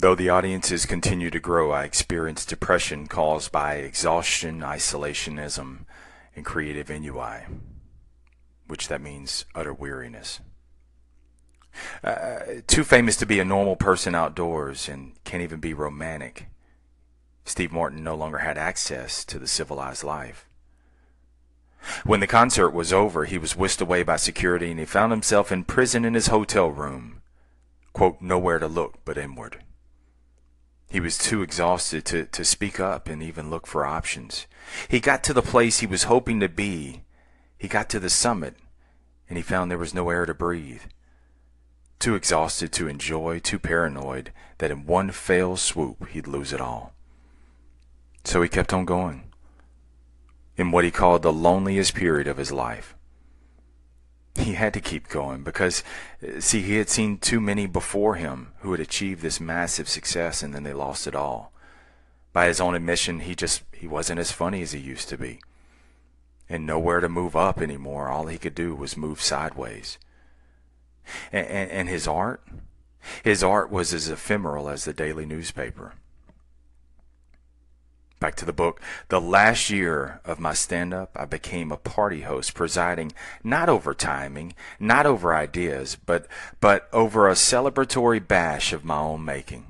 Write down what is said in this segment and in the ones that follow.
Though the audiences continue to grow, I experience depression caused by exhaustion, isolationism, and creative ennui, which that means utter weariness. Uh, too famous to be a normal person outdoors and can't even be romantic. Steve Martin no longer had access to the civilized life. When the concert was over, he was whisked away by security and he found himself in prison in his hotel room. Quote, nowhere to look but inward. He was too exhausted to, to speak up and even look for options. He got to the place he was hoping to be. He got to the summit and he found there was no air to breathe. Too exhausted to enjoy, too paranoid that in one fell swoop he'd lose it all. So he kept on going in what he called the loneliest period of his life he had to keep going because, uh, see, he had seen too many before him who had achieved this massive success and then they lost it all. By his own admission, he just he wasn't as funny as he used to be, and nowhere to move up anymore. All he could do was move sideways. And, and, and his art, his art was as ephemeral as the daily newspaper. Back to the book. The last year of my stand up, I became a party host, presiding not over timing, not over ideas, but, but over a celebratory bash of my own making.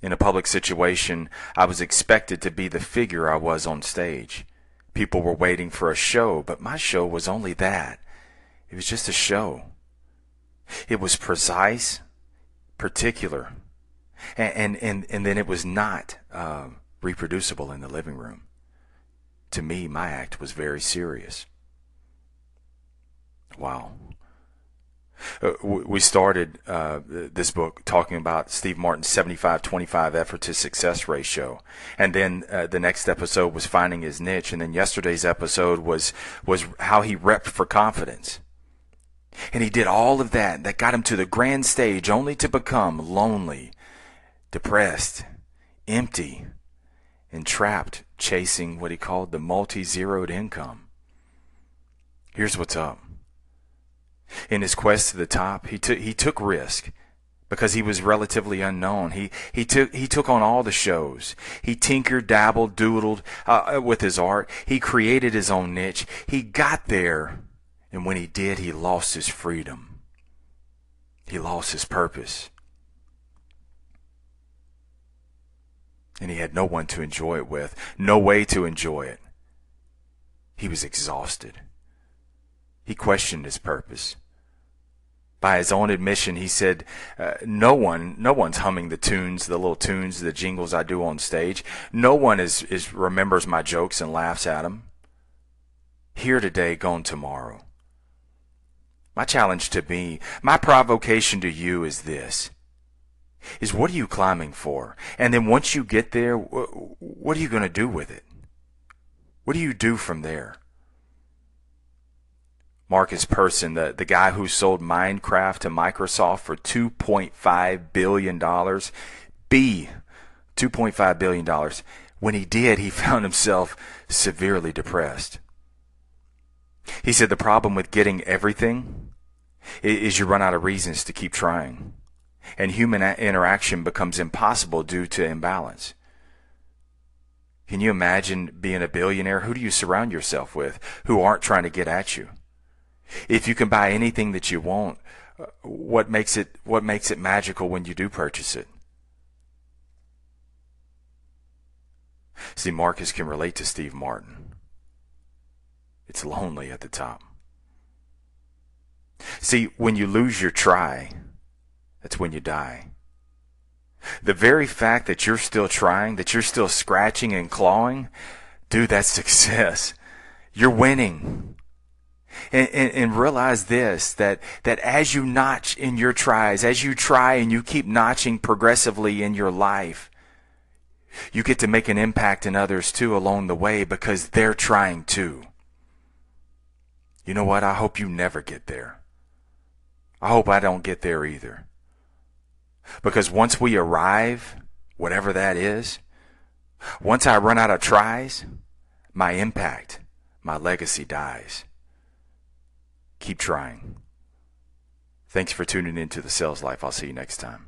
In a public situation, I was expected to be the figure I was on stage. People were waiting for a show, but my show was only that. It was just a show. It was precise, particular, and, and, and, and then it was not. Um, reproducible in the living room. To me, my act was very serious. Wow. Uh, we started uh, this book talking about Steve Martin's 75 25 effort to success ratio. And then uh, the next episode was finding his niche. And then yesterday's episode was, was how he repped for confidence. And he did all of that that got him to the grand stage only to become lonely, depressed, empty, entrapped chasing what he called the multi zeroed income. Here's what's up. In his quest to the top, he took he took risk because he was relatively unknown. He he took he took on all the shows. He tinkered, dabbled, doodled uh, with his art. He created his own niche. He got there, and when he did, he lost his freedom. He lost his purpose. And he had no one to enjoy it with, no way to enjoy it. He was exhausted. He questioned his purpose. By his own admission, he said, uh, "No one, no one's humming the tunes, the little tunes, the jingles I do on stage. No one is, is remembers my jokes and laughs at them. Here today, gone tomorrow." My challenge to me, my provocation to you is this is what are you climbing for? And then once you get there, what are you going to do with it? What do you do from there? Markus Persson, the, the guy who sold Minecraft to Microsoft for $2.5 billion, B, $2.5 billion. When he did, he found himself severely depressed. He said the problem with getting everything is you run out of reasons to keep trying and human interaction becomes impossible due to imbalance. Can you imagine being a billionaire? Who do you surround yourself with who aren't trying to get at you? If you can buy anything that you want, uh, what makes it what makes it magical when you do purchase it? See, Markus can relate to Steve Martin. It's lonely at the top. See, when you lose your try, that's when you die. The very fact that you're still trying, that you're still scratching and clawing, dude, that's success. You're winning. And, and, and, realize this that that as you notch in your tries, as you try and you keep notching progressively in your life, you get to make an impact in others too along the way because they're trying too. You know what? I hope you never get there. I hope I don't get there either. Because once we arrive, whatever that is, once I run out of tries, my impact, my legacy dies. Keep trying. Thanks for tuning in to the Sales Life. I'll see you next time.